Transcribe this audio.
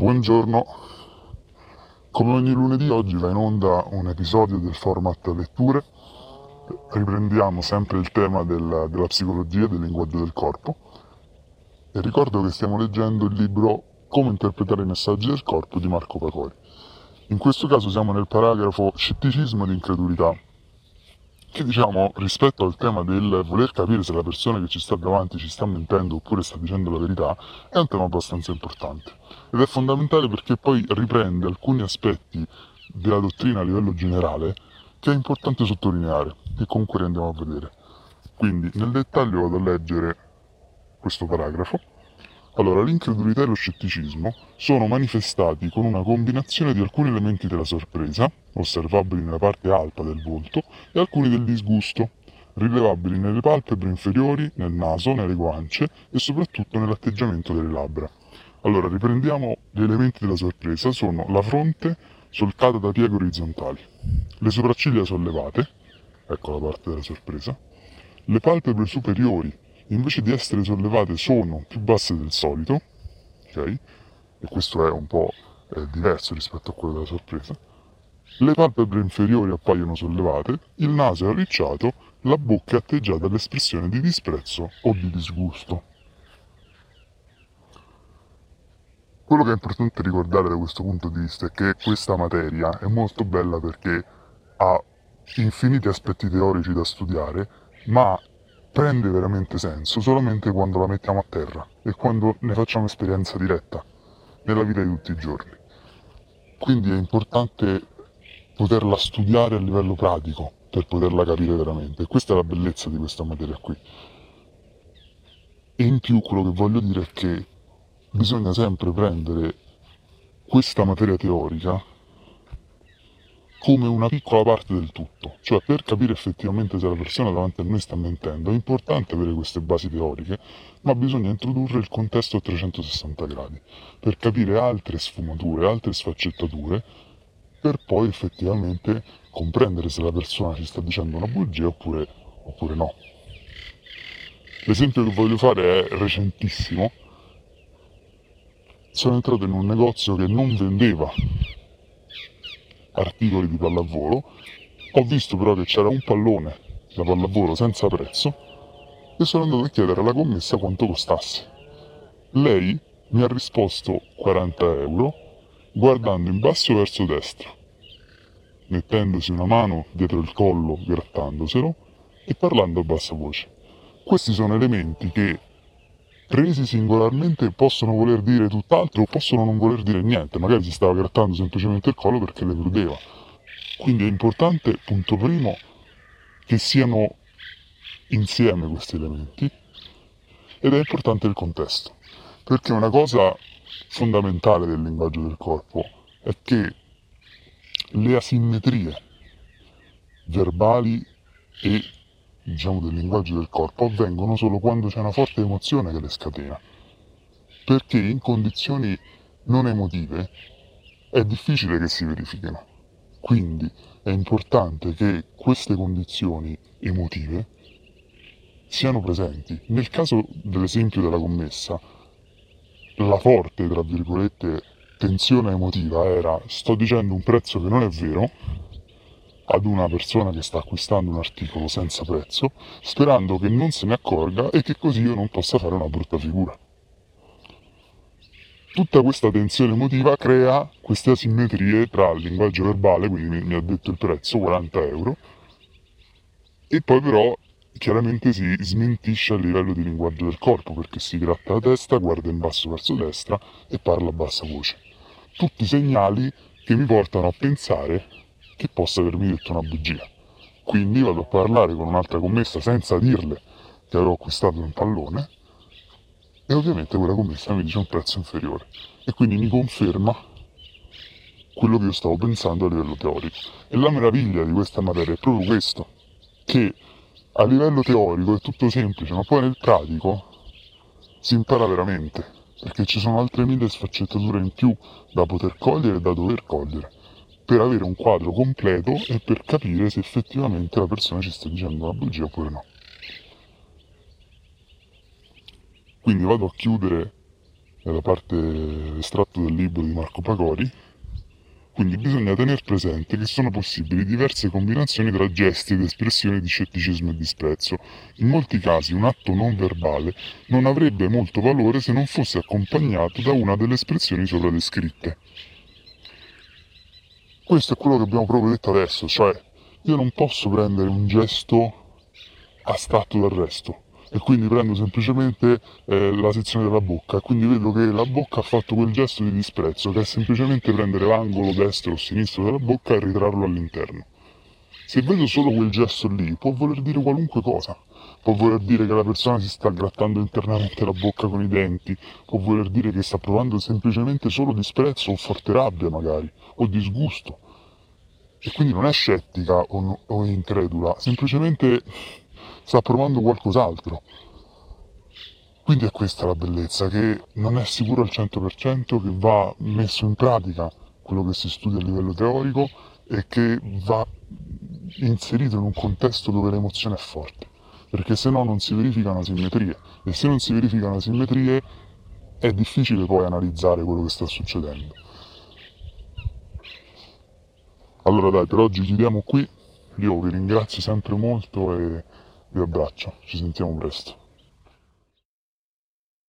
Buongiorno, come ogni lunedì oggi va in onda un episodio del format letture. Riprendiamo sempre il tema del, della psicologia e del linguaggio del corpo e ricordo che stiamo leggendo il libro Come interpretare i messaggi del corpo di Marco Pacori. In questo caso siamo nel paragrafo Scetticismo ed incredulità che diciamo rispetto al tema del voler capire se la persona che ci sta davanti ci sta mentendo oppure sta dicendo la verità è un tema abbastanza importante ed è fondamentale perché poi riprende alcuni aspetti della dottrina a livello generale che è importante sottolineare e comunque andiamo a vedere. Quindi nel dettaglio vado a leggere questo paragrafo allora, l'incredulità e lo scetticismo sono manifestati con una combinazione di alcuni elementi della sorpresa, osservabili nella parte alta del volto, e alcuni del disgusto, rilevabili nelle palpebre inferiori, nel naso, nelle guance e soprattutto nell'atteggiamento delle labbra. Allora, riprendiamo gli elementi della sorpresa, sono la fronte solcata da pieghe orizzontali, le sopracciglia sollevate, ecco la parte della sorpresa, le palpebre superiori invece di essere sollevate sono più basse del solito, ok? E questo è un po' eh, diverso rispetto a quello della sorpresa. Le palpebre inferiori appaiono sollevate, il naso è arricciato, la bocca è atteggiata all'espressione di disprezzo o di disgusto. Quello che è importante ricordare da questo punto di vista è che questa materia è molto bella perché ha infiniti aspetti teorici da studiare, ma prende veramente senso solamente quando la mettiamo a terra e quando ne facciamo esperienza diretta nella vita di tutti i giorni. Quindi è importante poterla studiare a livello pratico per poterla capire veramente. Questa è la bellezza di questa materia qui. E in più quello che voglio dire è che bisogna sempre prendere questa materia teorica come una piccola parte del tutto, cioè per capire effettivamente se la persona davanti a noi sta mentendo è importante avere queste basi teoriche, ma bisogna introdurre il contesto a 360 gradi, per capire altre sfumature, altre sfaccettature, per poi effettivamente comprendere se la persona ci sta dicendo una bugia oppure, oppure no. L'esempio che voglio fare è recentissimo. Sono entrato in un negozio che non vendeva articoli di pallavolo, ho visto però che c'era un pallone da pallavolo senza prezzo e sono andato a chiedere alla commessa quanto costasse. Lei mi ha risposto 40 euro guardando in basso verso destra, mettendosi una mano dietro il collo, grattandoselo e parlando a bassa voce. Questi sono elementi che presi singolarmente possono voler dire tutt'altro o possono non voler dire niente, magari si stava grattando semplicemente il collo perché le prudeva. Quindi è importante, punto primo, che siano insieme questi elementi ed è importante il contesto, perché una cosa fondamentale del linguaggio del corpo è che le asimmetrie verbali e diciamo, del linguaggio del corpo avvengono solo quando c'è una forte emozione che le scatena. Perché in condizioni non emotive è difficile che si verifichino. Quindi è importante che queste condizioni emotive siano presenti. Nel caso dell'esempio della commessa, la forte, tra virgolette, tensione emotiva era sto dicendo un prezzo che non è vero, ad una persona che sta acquistando un articolo senza prezzo, sperando che non se ne accorga e che così io non possa fare una brutta figura. Tutta questa tensione emotiva crea queste asimmetrie tra il linguaggio verbale, quindi mi ha detto il prezzo 40 euro, e poi però chiaramente si smentisce a livello di linguaggio del corpo perché si gratta la testa, guarda in basso verso destra e parla a bassa voce. Tutti segnali che mi portano a pensare che possa avermi detto una bugia. Quindi vado a parlare con un'altra commessa senza dirle che avevo acquistato un pallone e ovviamente quella commessa mi dice un prezzo inferiore e quindi mi conferma quello che io stavo pensando a livello teorico. E la meraviglia di questa materia è proprio questo, che a livello teorico è tutto semplice, ma poi nel pratico si impara veramente, perché ci sono altre mille sfaccettature in più da poter cogliere e da dover cogliere per avere un quadro completo e per capire se effettivamente la persona ci sta dicendo una bugia oppure no. Quindi vado a chiudere è la parte estratto dal libro di Marco Pacori, quindi bisogna tenere presente che sono possibili diverse combinazioni tra gesti ed espressioni di scetticismo e disprezzo. In molti casi un atto non verbale non avrebbe molto valore se non fosse accompagnato da una delle espressioni sopra descritte. Questo è quello che abbiamo proprio detto adesso, cioè io non posso prendere un gesto astratto dal resto e quindi prendo semplicemente eh, la sezione della bocca e quindi vedo che la bocca ha fatto quel gesto di disprezzo che è semplicemente prendere l'angolo destro o sinistro della bocca e ritrarlo all'interno. Se vedo solo quel gesto lì può voler dire qualunque cosa, può voler dire che la persona si sta grattando internamente la bocca con i denti, può voler dire che sta provando semplicemente solo disprezzo o forte rabbia magari, o disgusto. E quindi non è scettica o, o incredula, semplicemente sta provando qualcos'altro. Quindi è questa la bellezza, che non è sicuro al 100% che va messo in pratica quello che si studia a livello teorico e che va inserito in un contesto dove l'emozione è forte, perché se no non si verificano simmetrie e se non si verificano simmetrie è difficile poi analizzare quello che sta succedendo. Allora dai, per oggi chiudiamo qui, io vi ringrazio sempre molto e vi abbraccio, ci sentiamo presto.